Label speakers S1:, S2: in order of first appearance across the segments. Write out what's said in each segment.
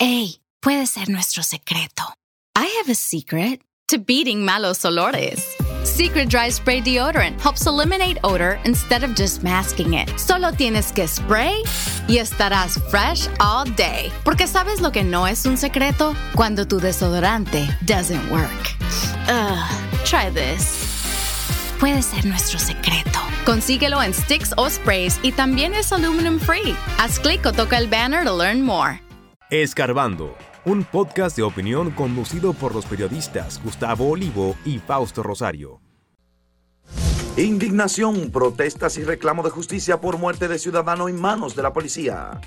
S1: Hey, puede ser nuestro secreto. I have a secret to beating malos olores. Secret Dry Spray Deodorant helps eliminate odor instead of just masking it. Solo tienes que spray y estarás fresh all day. Porque sabes lo que no es un secreto cuando tu desodorante doesn't work. Ugh, try this. Puede ser nuestro secreto. Consíguelo en sticks o sprays y también es aluminum free. Haz clic o toca el banner to learn more.
S2: Escarbando, un podcast de opinión conducido por los periodistas Gustavo Olivo y Fausto Rosario.
S3: Indignación, protestas y reclamo de justicia por muerte de ciudadano en manos de la policía.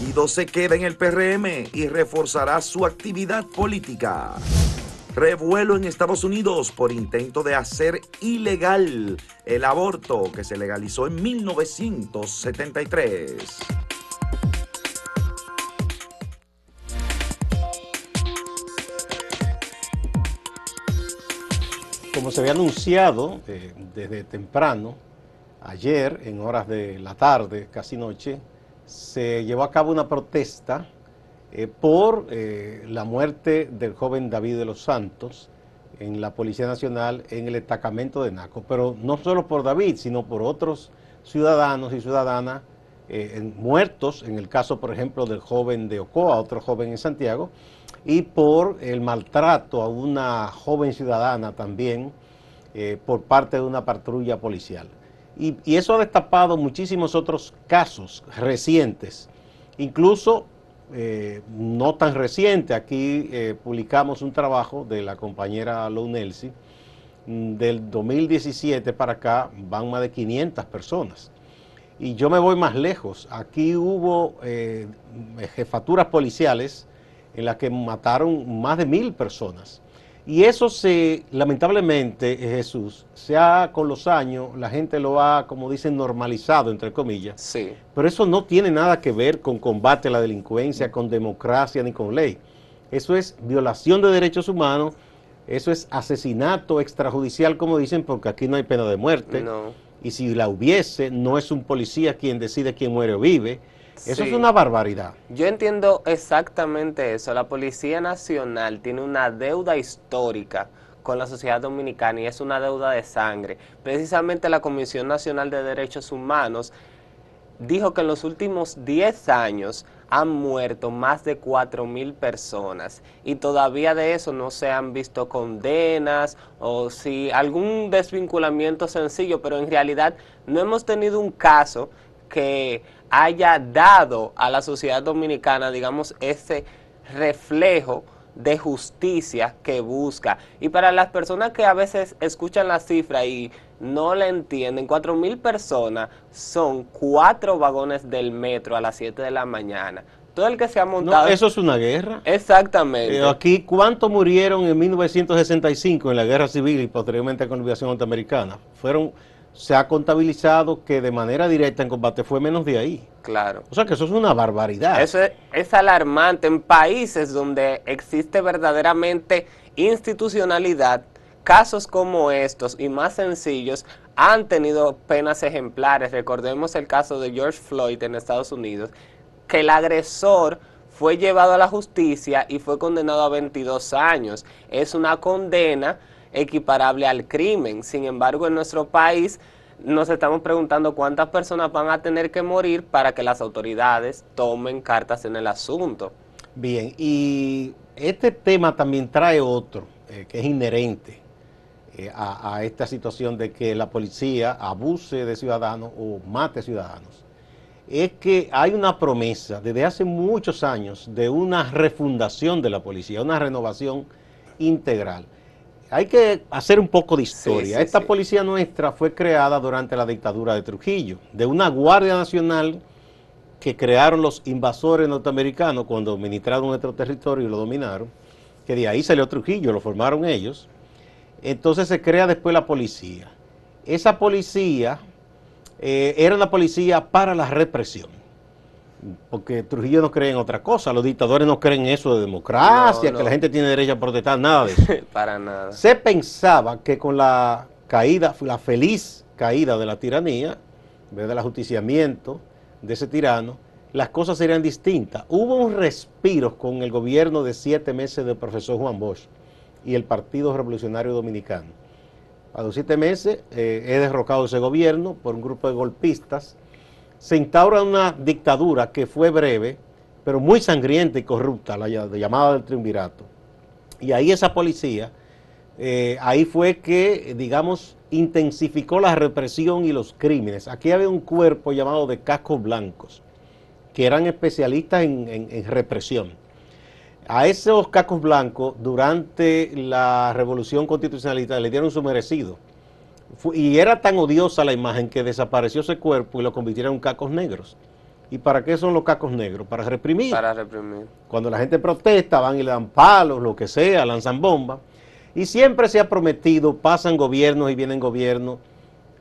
S3: Guido se queda en el PRM y reforzará su actividad política. Revuelo en Estados Unidos por intento de hacer ilegal el aborto que se legalizó en 1973.
S4: Se había anunciado eh, desde temprano, ayer en horas de la tarde, casi noche, se llevó a cabo una protesta eh, por eh, la muerte del joven David de los Santos en la Policía Nacional en el destacamento de Naco. Pero no solo por David, sino por otros ciudadanos y ciudadanas muertos, en el caso, por ejemplo, del joven de Ocoa, otro joven en Santiago, y por el maltrato a una joven ciudadana también eh, por parte de una patrulla policial. Y, eso ha destapado muchísimos otros casos recientes, incluso eh, no tan reciente. Aquí eh, publicamos un trabajo de la compañera Lou Nelsi. Mm, del 2017 para acá van más de 500 personas. Y yo me voy más lejos. Aquí hubo jefaturas policiales en la que mataron más de mil personas. Y eso se, lamentablemente, Jesús, se ha con los años, la gente lo ha, como dicen, normalizado, entre comillas.
S5: Sí.
S4: Pero eso no tiene nada que ver con combate a la delincuencia, con democracia ni con ley. Eso es violación de derechos humanos, eso es asesinato extrajudicial, como dicen, porque aquí no hay pena de muerte.
S5: No.
S4: Y si la hubiese, no es un policía quien decide quién muere o vive eso es una barbaridad.
S5: Yo entiendo exactamente eso. La Policía Nacional tiene una deuda histórica con la sociedad dominicana y es una deuda de sangre. Precisamente la Comisión Nacional de Derechos Humanos dijo que en los últimos 10 años han muerto más de 4 mil personas y todavía de eso no se han visto condenas o si algún desvinculamiento sencillo, pero en realidad no hemos tenido un caso que haya dado a la sociedad dominicana, digamos, ese reflejo de justicia que busca. Y para las personas que a veces escuchan la cifra y no la entienden, cuatro mil personas son cuatro vagones del metro a las 7 de la mañana. Todo el que se ha montado...
S4: eso es una guerra.
S5: Exactamente.
S4: Eh, aquí, ¿cuántos murieron en 1965 en la guerra civil y posteriormente con la liberación norteamericana? Fueron se ha contabilizado que de manera directa en combate fue menos de ahí.
S5: Claro.
S4: O sea que eso es una barbaridad.
S5: Eso es, alarmante en países donde existe verdaderamente institucionalidad. Casos como estos y más sencillos han tenido penas ejemplares. Recordemos el caso de George Floyd en Estados Unidos, que el agresor fue llevado a la justicia y fue condenado a 22 años. Es una condena equiparable al crimen. Sin embargo, en nuestro país nos estamos preguntando cuántas personas van a tener que morir para que las autoridades tomen cartas en el asunto.
S4: Bien, y este tema también trae otro eh, que es inherente eh, a, a, esta situación de que la policía abuse de ciudadanos o mate ciudadanos. Es que hay una promesa desde hace muchos años de una refundación de la policía, una renovación integral hay que hacer un poco de historia. Esta policía nuestra fue creada durante la dictadura de Trujillo, de una Guardia Nacional que crearon los invasores norteamericanos cuando administraron nuestro territorio y lo dominaron, que de ahí salió Trujillo, lo formaron ellos. Entonces se crea después la policía. Esa policía eh, era una policía para la represión porque Trujillo no cree en otra cosa, los dictadores no creen en eso de democracia, que la gente tiene derecho a protestar, nada de eso.
S5: Para nada.
S4: Se pensaba que con la caída, la feliz caída de la tiranía, del ajusticiamiento de ese tirano, las cosas serían distintas. Hubo un respiro con el gobierno de siete meses del profesor Juan Bosch y el Partido Revolucionario Dominicano. A los siete meses eh, he derrocado ese gobierno por un grupo de golpistas. Se instaura una dictadura que fue breve, pero muy sangrienta y corrupta, la llamada del triunvirato. Y ahí esa policía, eh, ahí fue que, digamos, intensificó la represión y los crímenes. Aquí había un cuerpo llamado de cascos blancos, que eran especialistas en, represión. A esos cascos blancos, durante la revolución constitucionalista, le dieron su merecido. Y era tan odiosa la imagen que desapareció ese cuerpo y lo convirtieron en cacos negros. ¿Y para qué son los cacos negros? Para reprimir.
S5: Para reprimir.
S4: Cuando la gente protesta, van y le dan palos, lo que sea, lanzan bombas. Y siempre se ha prometido, pasan gobiernos y vienen gobiernos,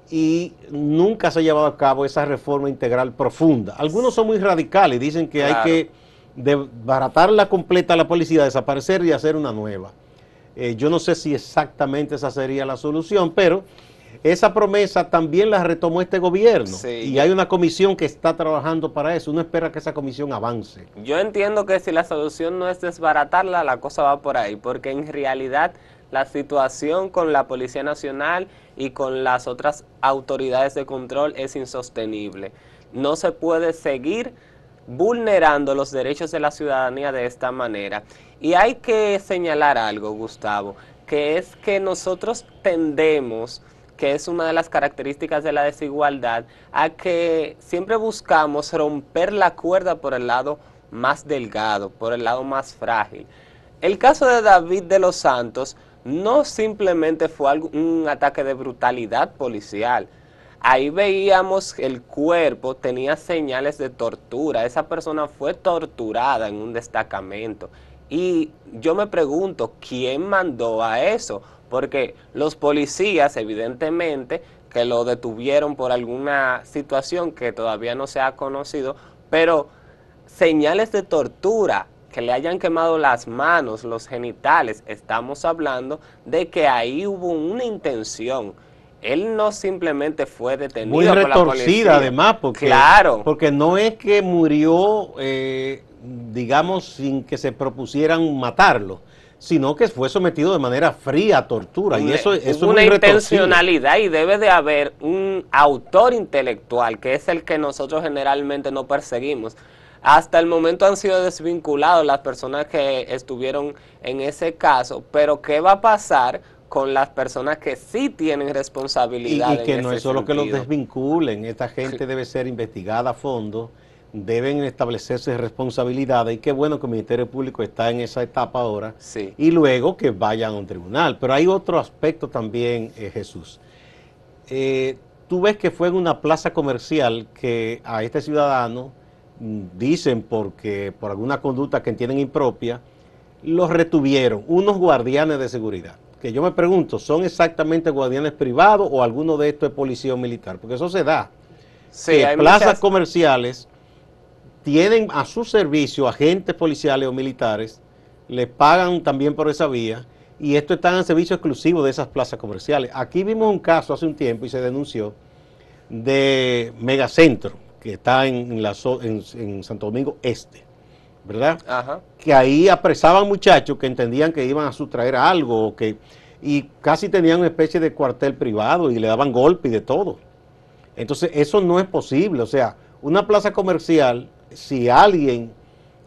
S4: y nunca se ha llevado a cabo esa reforma integral profunda. Algunos son muy radicales dicen que hay que desbaratarla completa la policía, desaparecer y hacer una nueva. Eh, yo no sé si exactamente esa sería la solución, pero esa promesa también la retomó este gobierno y hay una comisión que está trabajando para eso. Uno espera que esa comisión avance.
S5: Yo entiendo que si la solución no es desbaratarla, la cosa va por ahí, porque en realidad la situación con la Policía Nacional y con las otras autoridades de control es insostenible. No se puede seguir vulnerando los derechos de la ciudadanía de esta manera. Y hay que señalar algo, Gustavo, que es que nosotros tendemos que es una de las características de la desigualdad, a que siempre buscamos romper la cuerda por el lado más delgado, por el lado más frágil. El caso de David de los Santos no simplemente fue un ataque de brutalidad policial. Ahí veíamos el cuerpo tenía señales de tortura. Esa persona fue torturada en un destacamento. Y yo me pregunto, ¿quién mandó a eso? Porque los policías evidentemente que lo detuvieron por alguna situación que todavía no se ha conocido, pero señales de tortura, que le hayan quemado las manos, los genitales, estamos hablando de que ahí hubo una intención. Él no simplemente fue detenido
S4: Muy retorcida además, porque, claro. porque no es que murió, eh, digamos, sin que se propusieran matarlo sino que fue sometido de manera fría a tortura. y eso, es
S5: una intencionalidad y debe de haber un autor intelectual, que es el que nosotros generalmente no perseguimos. Hasta el momento han sido desvinculados las personas que estuvieron en ese caso, pero ¿qué va a pasar con las personas que sí tienen responsabilidad?
S4: Y, que no es solo que los desvinculen, esta gente debe ser investigada a fondo deben establecerse responsabilidades y qué bueno que el Ministerio Público está en esa etapa ahora y luego que vayan a un tribunal. Pero hay otro aspecto también, eh, Jesús. Eh, tú ves que fue en una plaza comercial que a este ciudadano mm, dicen porque por alguna conducta que entienden impropia, los retuvieron unos guardianes de seguridad. Que yo me pregunto, ¿son exactamente guardianes privados o alguno de estos es policía o militar? Porque eso se da. Sí, plazas comerciales tienen a su servicio agentes policiales o militares, les pagan también por esa vía y esto está en servicio exclusivo de esas plazas comerciales. Aquí vimos un caso hace un tiempo y se denunció de Megacentro, que está en, la, en, Santo Domingo Este, ¿verdad? Que ahí apresaban muchachos que entendían que iban a sustraer algo o que, y casi tenían una especie de cuartel privado y le daban golpe y de todo. Entonces eso no es posible, o sea, una plaza comercial si alguien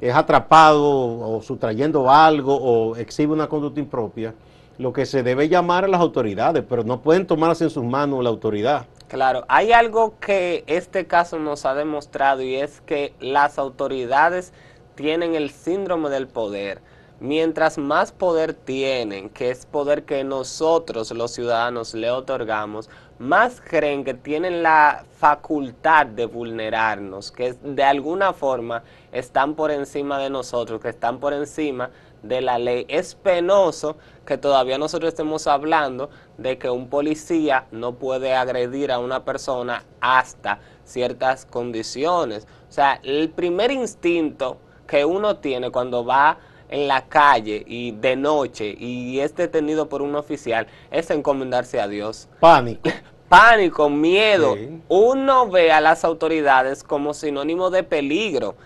S4: es atrapado o sustrayendo algo o exhibe una conducta impropia, lo que se debe llamar a las autoridades, pero no pueden tomarse en sus manos la autoridad.
S5: Claro, hay algo que este caso nos ha demostrado y es que las autoridades tienen el síndrome del poder. Mientras más poder tienen, que es poder que nosotros los ciudadanos le otorgamos, más creen que tienen la facultad de vulnerarnos, que de alguna forma están por encima de nosotros, que están por encima de la ley. Es penoso que todavía nosotros estemos hablando de que un policía no puede agredir a una persona hasta ciertas condiciones. O sea, el primer instinto que uno tiene cuando va en la calle y de noche y es detenido por un oficial es encomendarse a Dios.
S4: Pánico.
S5: pánico, miedo. Uno ve a las autoridades como sinónimo de peligro,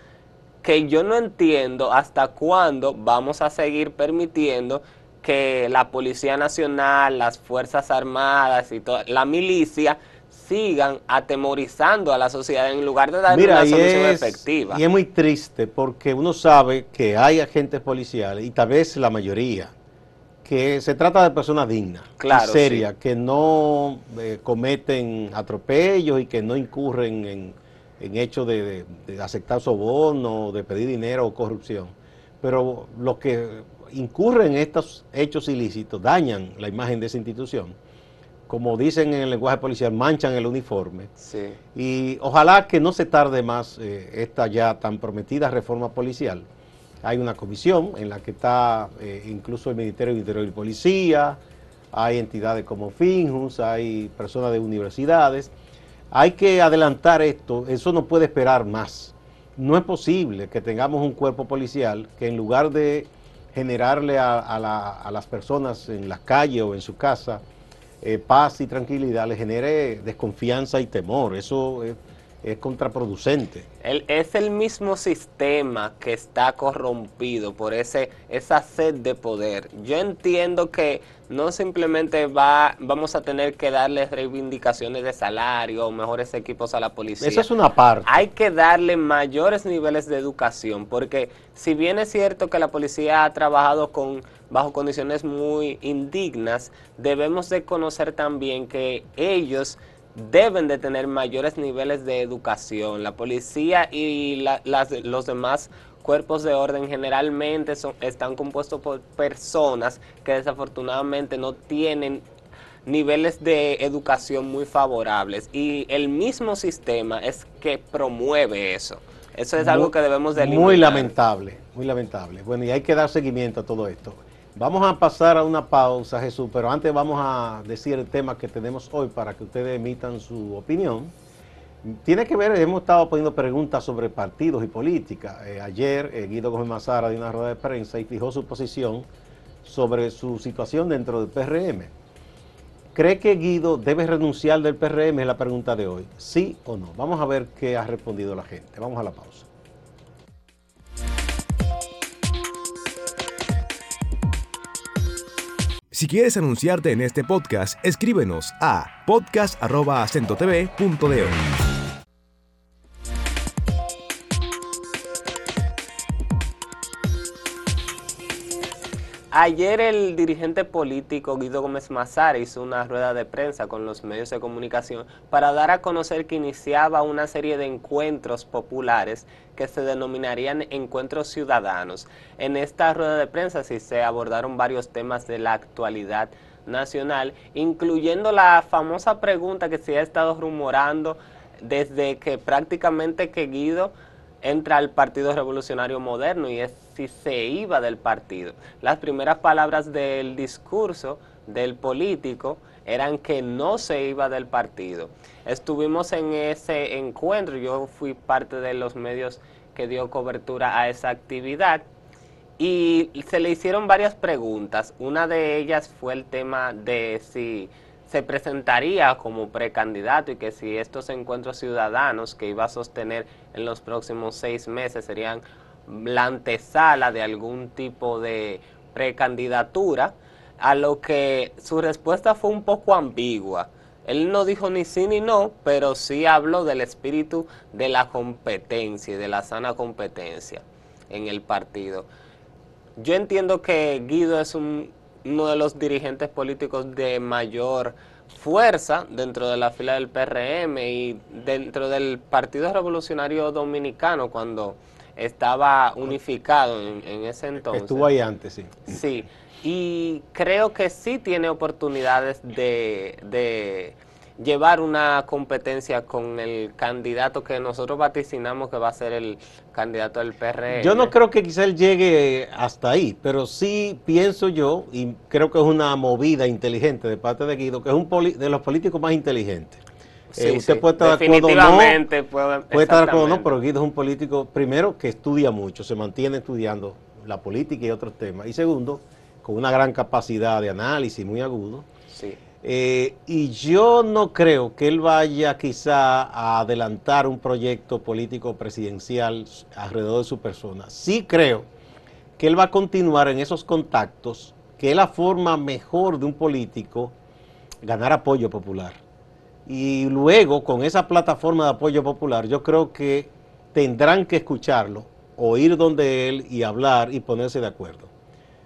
S5: que yo no entiendo hasta cuándo vamos a seguir permitiendo que la Policía Nacional, las Fuerzas Armadas y toda la milicia sigan atemorizando a la sociedad en lugar de dar una solución efectiva.
S4: Y es muy triste porque uno sabe que hay agentes policiales y tal vez la mayoría que se trata de personas dignas,
S5: claro,
S4: serias, que no eh, cometen atropellos y que no incurren en, hechos de, aceptar soborno, de pedir dinero o corrupción. Pero los que incurren en estos hechos ilícitos dañan la imagen de esa institución. Como dicen en el lenguaje policial, manchan el uniforme. Y ojalá que no se tarde más eh, esta ya tan prometida reforma policial hay una comisión en la que está eh, incluso el Ministerio de Interior y Policía, hay entidades como Finjus, hay personas de universidades. Hay que adelantar esto, eso no puede esperar más. No es posible que tengamos un cuerpo policial que en lugar de generarle a, las personas en las calles o en su casa eh, paz y tranquilidad, le genere desconfianza y temor. Eso es es contraproducente.
S5: es el mismo sistema que está corrompido por ese esa sed de poder. Yo entiendo que no simplemente va vamos a tener que darle reivindicaciones de salario o mejores equipos a la policía.
S4: Esa es una parte.
S5: Hay que darle mayores niveles de educación porque si bien es cierto que la policía ha trabajado con bajo condiciones muy indignas, debemos de conocer también que ellos deben de tener mayores niveles de educación. La policía y los demás cuerpos de orden generalmente son, están compuestos por personas que desafortunadamente no tienen niveles de educación muy favorables y el mismo sistema es que promueve eso. Eso es algo que debemos de
S4: Muy lamentable, muy lamentable. Bueno, y hay que dar seguimiento a todo esto. Vamos a pasar a una pausa, Jesús, pero antes vamos a decir el tema que tenemos hoy para que ustedes emitan su opinión. Tiene que ver, hemos estado poniendo preguntas sobre partidos y política. Eh, ayer eh, Guido Gómez Mazara dio una rueda de prensa y fijó su posición sobre su situación dentro del PRM. ¿Cree que Guido debe renunciar del PRM? Es la pregunta de hoy. ¿Sí o no? Vamos a ver qué ha respondido la gente. Vamos a la pausa.
S2: Si quieres anunciarte en este podcast, escríbenos a podcast.acentotv.de.
S5: Ayer el dirigente político Guido Gómez Mazara hizo una rueda de prensa con los medios de comunicación para dar a conocer que iniciaba una serie de encuentros populares que se denominarían encuentros ciudadanos. En esta rueda de prensa se abordaron varios temas de la actualidad nacional, incluyendo la famosa pregunta que se ha estado rumorando desde que prácticamente que Guido entra al Partido Revolucionario Moderno y es si se iba del partido. Las primeras palabras del discurso del político eran que no se iba del partido. Estuvimos en ese encuentro, yo fui parte de los medios que dio cobertura a esa actividad y se le hicieron varias preguntas. Una de ellas fue el tema de si se presentaría como precandidato y que si estos encuentros ciudadanos que iba a sostener en los próximos seis meses serían la antesala de algún tipo de precandidatura, a lo que su respuesta fue un poco ambigua. Él no dijo ni sí ni no, pero sí habló del espíritu de la competencia y de la sana competencia en el partido. Yo entiendo que Guido es un uno de los dirigentes políticos de mayor fuerza dentro de la fila del PRM y dentro del Partido Revolucionario Dominicano cuando estaba unificado en, ese entonces.
S4: Estuvo ahí antes, sí.
S5: Sí, y creo que sí tiene oportunidades de, de llevar una competencia con el candidato que nosotros vaticinamos que va a ser el candidato del PRM.
S4: Yo no creo que quizá él llegue hasta ahí, pero sí pienso yo, y creo que es una movida inteligente de parte de Guido, que es un de los políticos más inteligentes.
S5: Eh, usted puede estar de acuerdo no,
S4: puede, estar de acuerdo no, pero Guido es un político, primero, que estudia mucho, se mantiene estudiando la política y otros temas, y segundo, con una gran capacidad de análisis muy agudo. Eh, y yo no creo que él vaya quizá a adelantar un proyecto político presidencial alrededor de su persona. Sí creo que él va a continuar en esos contactos, que es la forma mejor de un político ganar apoyo popular. Y luego, con esa plataforma de apoyo popular, yo creo que tendrán que escucharlo, oír donde él y hablar y ponerse de acuerdo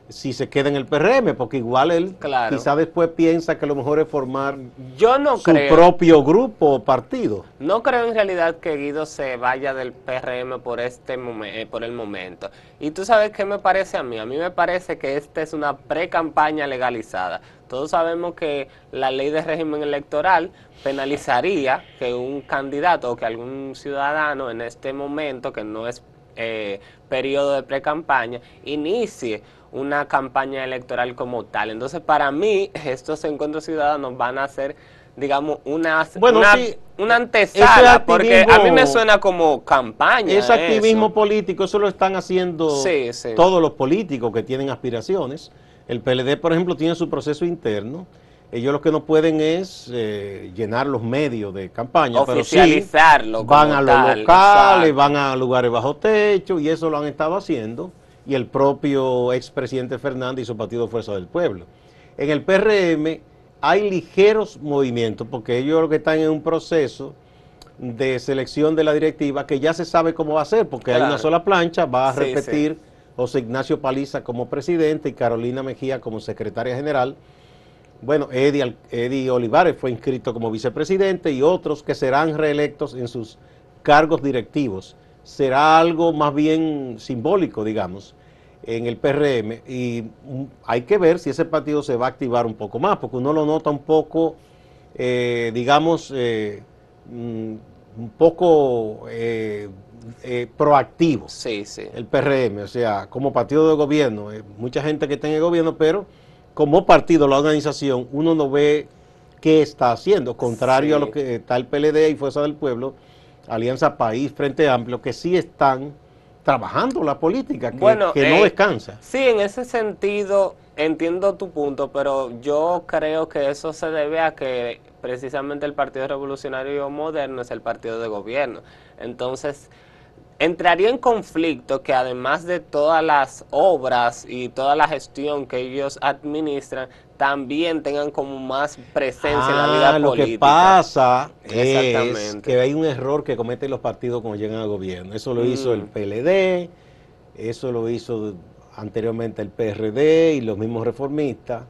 S4: si se queda en el PRM, porque igual él quizá después piensa que lo mejor es formar
S5: Yo no
S4: su propio grupo o partido.
S5: No creo en realidad que Guido se vaya del PRM por este eh, por el momento. Y tú sabes qué me parece a mí? A mí me parece que esta es una pre-campaña legalizada. Todos sabemos que la ley de régimen electoral penalizaría que un candidato o que algún ciudadano en este momento, que no es eh, periodo de pre-campaña, inicie una campaña electoral como tal. Entonces, para mí, estos encuentros ciudadanos van a ser, digamos, una, una, antesala, porque a mí me suena como campaña.
S4: Ese activismo político, eso lo están haciendo todos los políticos que tienen aspiraciones. El PLD, por ejemplo, tiene su proceso interno. Ellos lo que no pueden es eh, llenar los medios de campaña,
S5: oficializarlo.
S4: van a los locales, van a lugares bajo techo y eso lo han estado haciendo y el propio expresidente Fernández y su partido Fuerza del Pueblo. En el PRM hay ligeros movimientos, porque ellos lo que están en un proceso de selección de la directiva que ya se sabe cómo va a ser, porque hay una sola plancha, va a repetir José Ignacio Paliza como presidente y Carolina Mejía como secretaria general. Bueno, Eddie, Eddie Olivares fue inscrito como vicepresidente y otros que serán reelectos en sus cargos directivos. Será algo más bien simbólico, digamos, en el PRM y hay que ver si ese partido se va a activar un poco más, porque uno lo nota un poco, eh, digamos, eh, mm, un poco eh, proactivo.
S5: Sí, sí.
S4: El PRM, o sea, como partido de gobierno, mucha gente que está en el gobierno, pero como partido, la organización, uno no ve qué está haciendo, contrario a lo que está el PLD y Fuerza del Pueblo, Alianza País, Frente Amplio, que sí están trabajando la política, que, no eh, descansa.
S5: Sí, en ese sentido entiendo tu punto, pero yo creo que eso se debe a que precisamente el Partido Revolucionario Moderno es el partido de gobierno. Entonces, entraría en conflicto que además de todas las obras y toda la gestión que ellos administran, también tengan como más presencia en la vida
S4: ah,
S5: lo
S4: política. Lo que pasa es que hay un error que cometen los partidos cuando llegan al gobierno. Eso lo hizo el mm. PLD, eso lo hizo anteriormente el PRD y los mismos reformistas,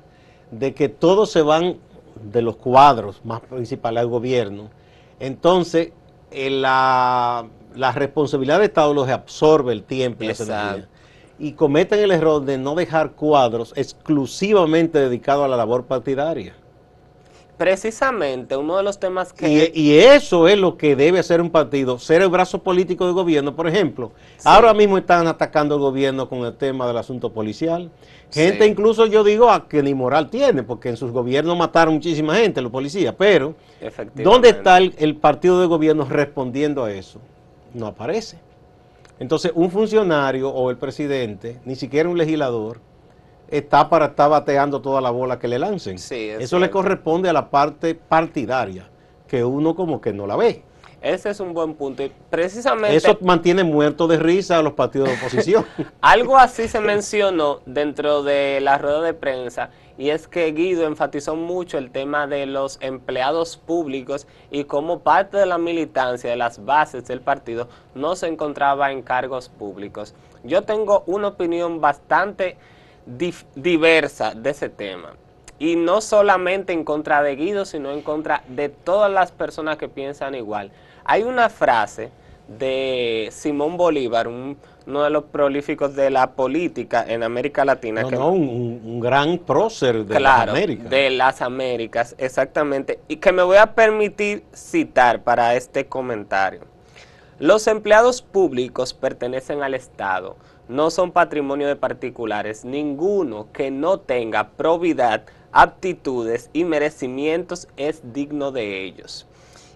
S4: de que todos se van de los cuadros más principales al gobierno. Entonces, la la responsabilidad de Estado los absorbe el tiempo y la Y cometen el error de no dejar cuadros exclusivamente dedicados a la labor partidaria.
S5: Precisamente, uno de los temas que...
S4: Y, eso es lo que debe hacer un partido, ser el brazo político del gobierno. Por ejemplo, ahora mismo están atacando al gobierno con el tema del asunto policial. Gente incluso yo digo a que ni moral tiene, porque en sus gobiernos mataron muchísima gente, los policías. Pero, ¿dónde está el partido de gobierno respondiendo a eso? no aparece. Entonces, un funcionario o el presidente, ni siquiera un legislador, está para estar bateando toda la bola que le lancen. Eso le corresponde a la parte partidaria, que uno como que no la ve.
S5: Ese es un buen punto. Y precisamente.
S4: Eso mantiene muerto de risa a los partidos de oposición.
S5: Algo así se mencionó dentro de la rueda de prensa y es que Guido enfatizó mucho el tema de los empleados públicos y cómo parte de la militancia de las bases del partido no se encontraba en cargos públicos. Yo tengo una opinión bastante diversa de ese tema. Y no solamente en contra de Guido, sino en contra de todas las personas que piensan igual. Hay una frase de Simón Bolívar, un uno de los prolíficos de la política en América Latina.
S4: No, no, un, gran prócer de las Américas.
S5: De las Américas, exactamente. Y que me voy a permitir citar para este comentario. Los empleados públicos pertenecen al Estado, no son patrimonio de particulares. Ninguno que no tenga probidad, aptitudes y merecimientos es digno de ellos.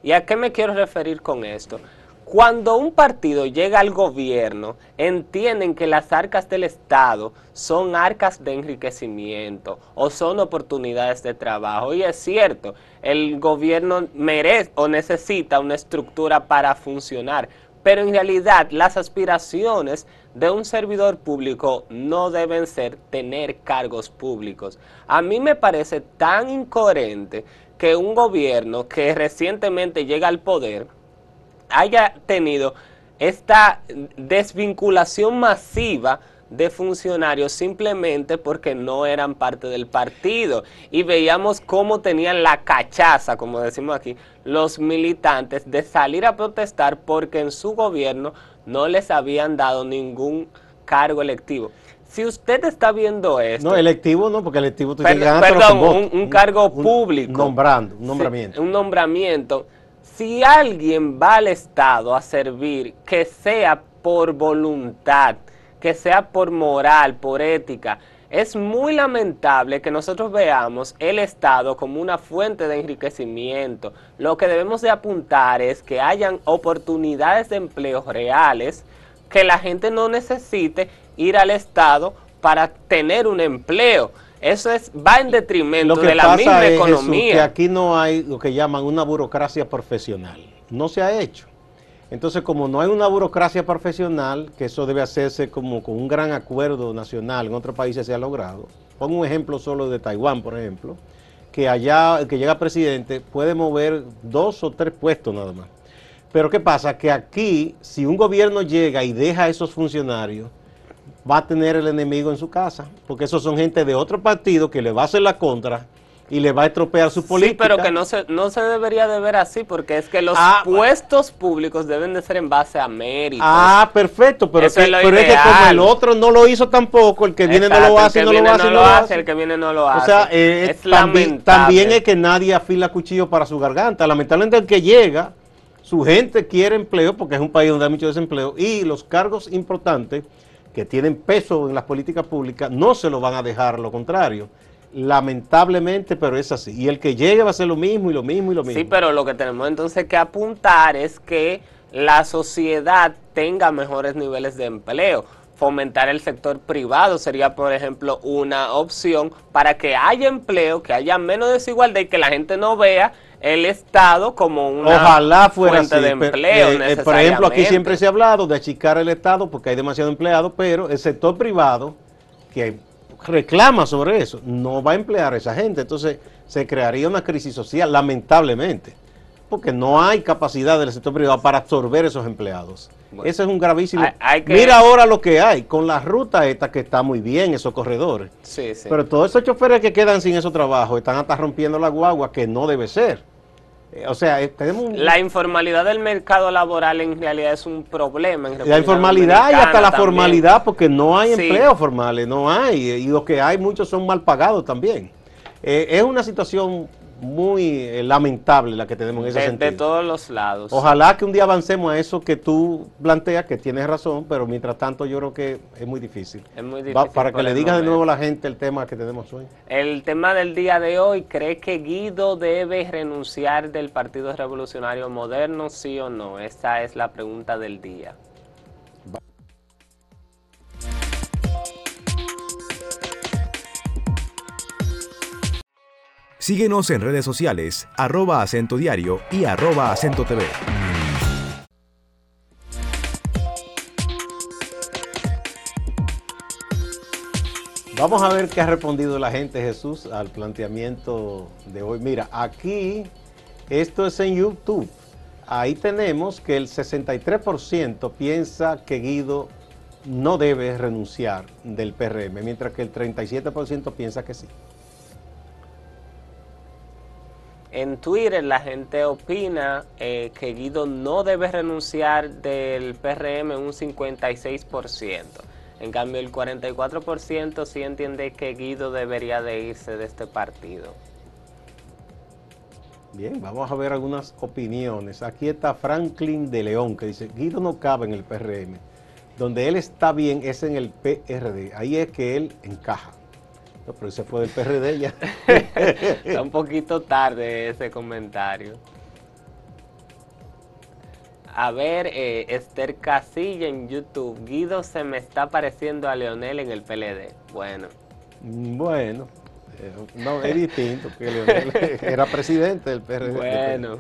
S5: ¿Y a qué me quiero referir con esto? Cuando un partido llega al gobierno, entienden que las arcas del Estado son arcas de enriquecimiento o son oportunidades de trabajo. Y es cierto, el gobierno merece o necesita una estructura para funcionar, pero en realidad las aspiraciones de un servidor público no deben ser tener cargos públicos. A mí me parece tan incoherente que un gobierno que recientemente llega al poder haya tenido esta desvinculación masiva de funcionarios simplemente porque no eran parte del partido y veíamos cómo tenían la cachaza, como decimos aquí, los militantes de salir a protestar porque en su gobierno no les habían dado ningún cargo electivo. Si usted está viendo esto...
S4: No, electivo no, porque electivo tú
S5: Perdón, un, cargo público.
S4: Nombrando, un nombramiento.
S5: un nombramiento si alguien va al Estado a servir, que sea por voluntad, que sea por moral, por ética, es muy lamentable que nosotros veamos el Estado como una fuente de enriquecimiento. Lo que debemos de apuntar es que hayan oportunidades de empleo reales, que la gente no necesite ir al Estado para tener un empleo. Eso es, va en detrimento de la misma economía.
S4: que aquí no hay lo que llaman una burocracia profesional. No se ha hecho. Entonces, como no hay una burocracia profesional, que eso debe hacerse como con un gran acuerdo nacional, en otros países se ha logrado. Pongo un ejemplo solo de Taiwán, por ejemplo, que allá el que llega presidente puede mover dos o tres puestos nada más. Pero ¿qué pasa? Que aquí, si un gobierno llega y deja a esos funcionarios, va a tener el enemigo en su casa, porque esos son gente de otro partido que le va a hacer la contra y le va a estropear su política.
S5: Sí, pero que no se, no se debería de ver así, porque es que los ah, puestos públicos deben de ser en base a méritos.
S4: Ah, perfecto, pero, es, que, como el otro no lo hizo tampoco, el que viene no lo hace, no lo hace, no lo hace,
S5: el que viene no lo hace.
S4: O sea, eh, es también, también es que nadie afila cuchillo para su garganta. Lamentablemente el que llega, su gente quiere empleo, porque es un país donde hay mucho desempleo, y los cargos importantes que tienen peso en las políticas públicas no se lo van a dejar, lo contrario. Lamentablemente, pero es así. Y el que llegue va a ser lo mismo y lo mismo y lo mismo.
S5: Sí, pero lo que tenemos entonces que apuntar es que la sociedad tenga mejores niveles de empleo. Fomentar el sector privado sería, por ejemplo, una opción para que haya empleo, que haya menos desigualdad y que la gente no vea el Estado como una
S4: Ojalá fuera fuente de empleo. Eh, eh, por ejemplo, aquí siempre se ha hablado de achicar el Estado porque hay demasiado empleado, pero el sector privado que reclama sobre eso no va a emplear a esa gente. Entonces se crearía una crisis social, lamentablemente, porque no hay capacidad del sector privado para absorber esos empleados. Eso es un gravísimo. Mira ahora lo que hay con la ruta esta que está muy bien, esos corredores. Sí, sí. Pero todos esos choferes que quedan sin esos trabajos están hasta rompiendo la guagua, que no debe ser. Eh, o sea, eh,
S5: La informalidad del mercado laboral en realidad es un problema. En
S4: la informalidad y hasta la formalidad, porque no hay empleos formales, no hay. Y los que hay, muchos son mal pagados también. Eh, es una situación muy eh, lamentable la que tenemos en ese sentido.
S5: De todos los lados.
S4: Ojalá que un día avancemos a eso que tú planteas, que tienes razón, pero mientras tanto yo creo que es muy difícil.
S5: Es muy difícil.
S4: para que le digas de nuevo a la gente el tema que tenemos hoy.
S5: El tema del día de hoy, ¿cree que Guido debe renunciar del Partido Revolucionario Moderno, sí o no? Esa es la pregunta del día.
S2: Síguenos en redes sociales, arroba acento diario y arroba acento TV.
S4: Vamos a ver qué ha respondido la gente, Jesús, al planteamiento de hoy. Mira, aquí, esto es en YouTube. Ahí tenemos que el 63% piensa que Guido no debe renunciar del PRM, mientras que el 37% piensa que sí.
S5: En Twitter la gente opina eh, que Guido no debe renunciar del PRM un 56%. En cambio el 44% sí entiende que Guido debería de irse de este partido.
S4: Bien, vamos a ver algunas opiniones. Aquí está Franklin de León que dice, Guido no cabe en el PRM. Donde él está bien es en el PRD. Ahí es que él encaja. No, pero ese fue del PRD ya.
S5: Está un poquito tarde ese comentario. A ver, eh, Esther Casilla en YouTube. Guido se me está pareciendo a Leonel en el PLD. Bueno.
S4: Bueno, eh, no, es distinto, que Leonel era presidente del PRD.
S5: Bueno.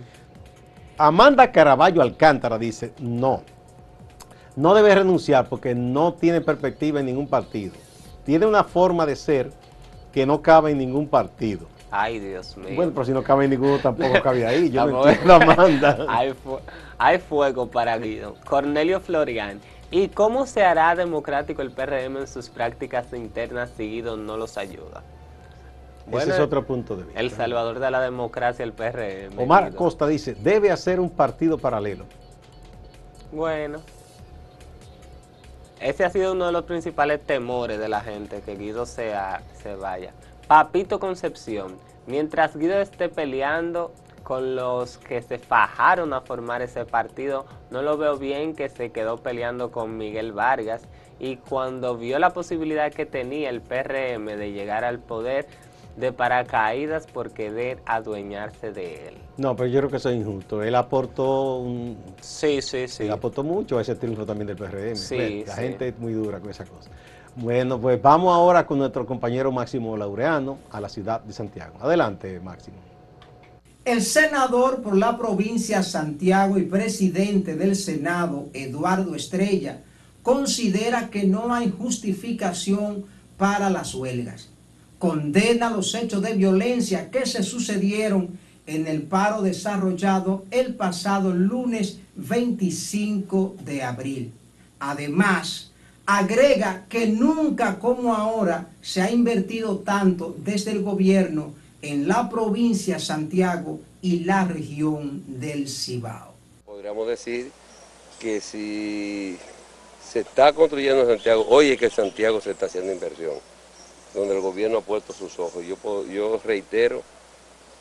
S4: Amanda Caraballo Alcántara dice, no, no debe renunciar porque no tiene perspectiva en ningún partido. Tiene una forma de ser que no cabe en ningún partido.
S5: Ay, Dios mío.
S4: Bueno, pero si no cabe en ninguno, tampoco cabe ahí. Yo no entiendo, Amanda.
S5: hay, hay fuego para Guido. Cornelio Florian. ¿Y cómo se hará democrático el PRM en sus prácticas internas si Guido no los ayuda?
S4: Ese es otro punto de vista.
S5: El salvador de la democracia, el PRM.
S4: Omar Costa dice, debe hacer un partido paralelo.
S5: Bueno. Ese ha sido uno de los principales temores de la gente, que Guido sea, se vaya. Papito Concepción, mientras Guido esté peleando con los que se fajaron a formar ese partido, no lo veo bien que se quedó peleando con Miguel Vargas y cuando vio la posibilidad que tenía el PRM de llegar al poder, de paracaídas por querer adueñarse de él.
S4: No, pero yo creo que eso es injusto. Él aportó un...
S5: Sí, sí, sí.
S4: Él aportó mucho a ese triunfo también del PRM. Sí, La gente es muy dura con esa cosa. Bueno, pues vamos ahora con nuestro compañero Máximo Laureano a la ciudad de Santiago. Adelante, Máximo.
S6: El senador por la provincia Santiago y presidente del Senado, Eduardo Estrella, considera que no hay justificación para las huelgas. Condena los hechos de violencia que se sucedieron en el paro desarrollado el pasado lunes 25 de abril. Además, agrega que nunca como ahora se ha invertido tanto desde el gobierno en la provincia Santiago y la región del Cibao.
S7: Podríamos decir que si se está construyendo Santiago, hoy es que Santiago se está haciendo inversión, donde el gobierno ha puesto sus ojos. Yo, yo reitero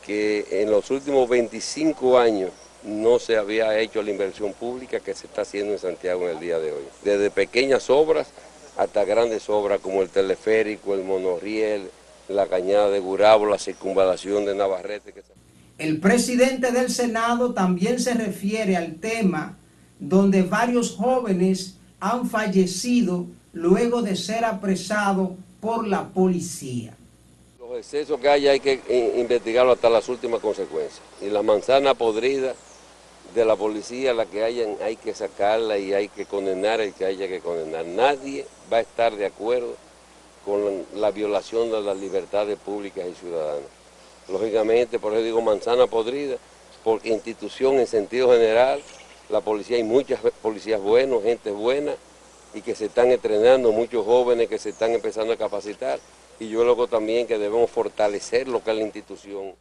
S7: que en los últimos 25 años no se había hecho la inversión pública que se está haciendo en Santiago en el día de hoy. Desde pequeñas obras hasta grandes obras como el teleférico, el monorriel, la cañada de Gurabo, la circunvalación de Navarrete.
S6: El presidente del Senado también se refiere al tema donde varios jóvenes han fallecido luego de ser apresados por la policía.
S7: Los excesos que hay hay que eh, investigarlo hasta las últimas consecuencias. Y la manzana podrida de la policía, la que hayan, hay que sacarla y hay que condenar el que haya que condenar. Nadie va a estar de acuerdo con la violación de las libertades públicas y ciudadanas. Lógicamente, por eso digo manzana podrida, porque institución en sentido general, la policía, hay muchas policías buenas, gente buena, y que se están entrenando, muchos jóvenes que se están empezando a capacitar, y yo luego también que debemos fortalecer lo que es la institución.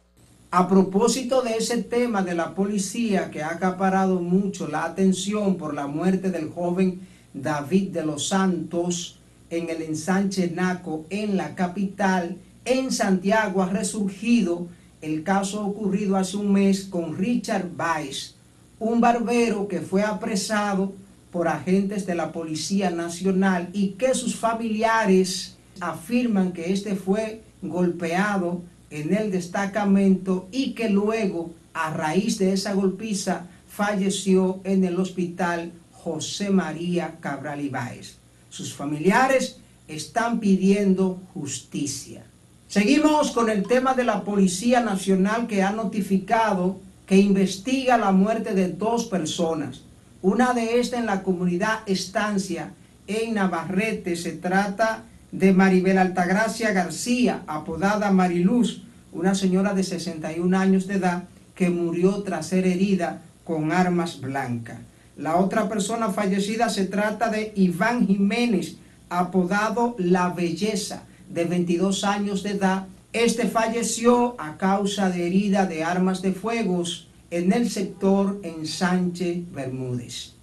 S6: A propósito de ese tema de la policía que ha acaparado mucho la atención por la muerte del joven David de los Santos, en el ensanche Naco en la capital, en Santiago ha resurgido el caso ocurrido hace un mes con Richard Weiss, un barbero que fue apresado por agentes de la Policía Nacional y que sus familiares afirman que este fue golpeado en el destacamento y que luego, a raíz de esa golpiza, falleció en el hospital José María Cabral Ibáez. Sus familiares están pidiendo justicia. Seguimos con el tema de la Policía Nacional que ha notificado que investiga la muerte de dos personas. Una de estas en la comunidad Estancia, en Navarrete. Se trata de Maribel Altagracia García, apodada Mariluz, una señora de 61 años de edad que murió tras ser herida con armas blancas. La otra persona fallecida se trata de Iván Jiménez, apodado La Belleza, de 22 años de edad. Este falleció a causa de herida de armas de fuego en el sector en Sánchez Bermúdez.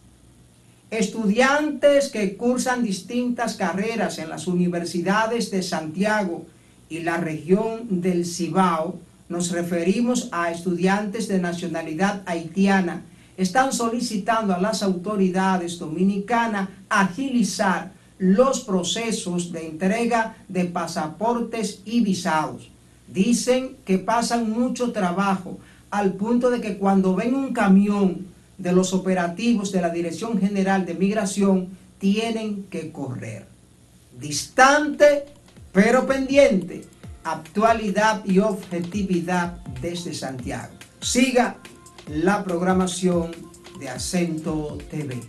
S6: Estudiantes que cursan distintas carreras en las universidades de Santiago y la región del Cibao, nos referimos a estudiantes de nacionalidad haitiana están solicitando a las autoridades dominicanas agilizar los procesos de entrega de pasaportes y visados. Dicen que pasan mucho trabajo al punto de que cuando ven un camión de los operativos de la Dirección General de Migración tienen que correr. Distante, pero pendiente. Actualidad y objetividad desde Santiago. Siga la programación de Acento TV.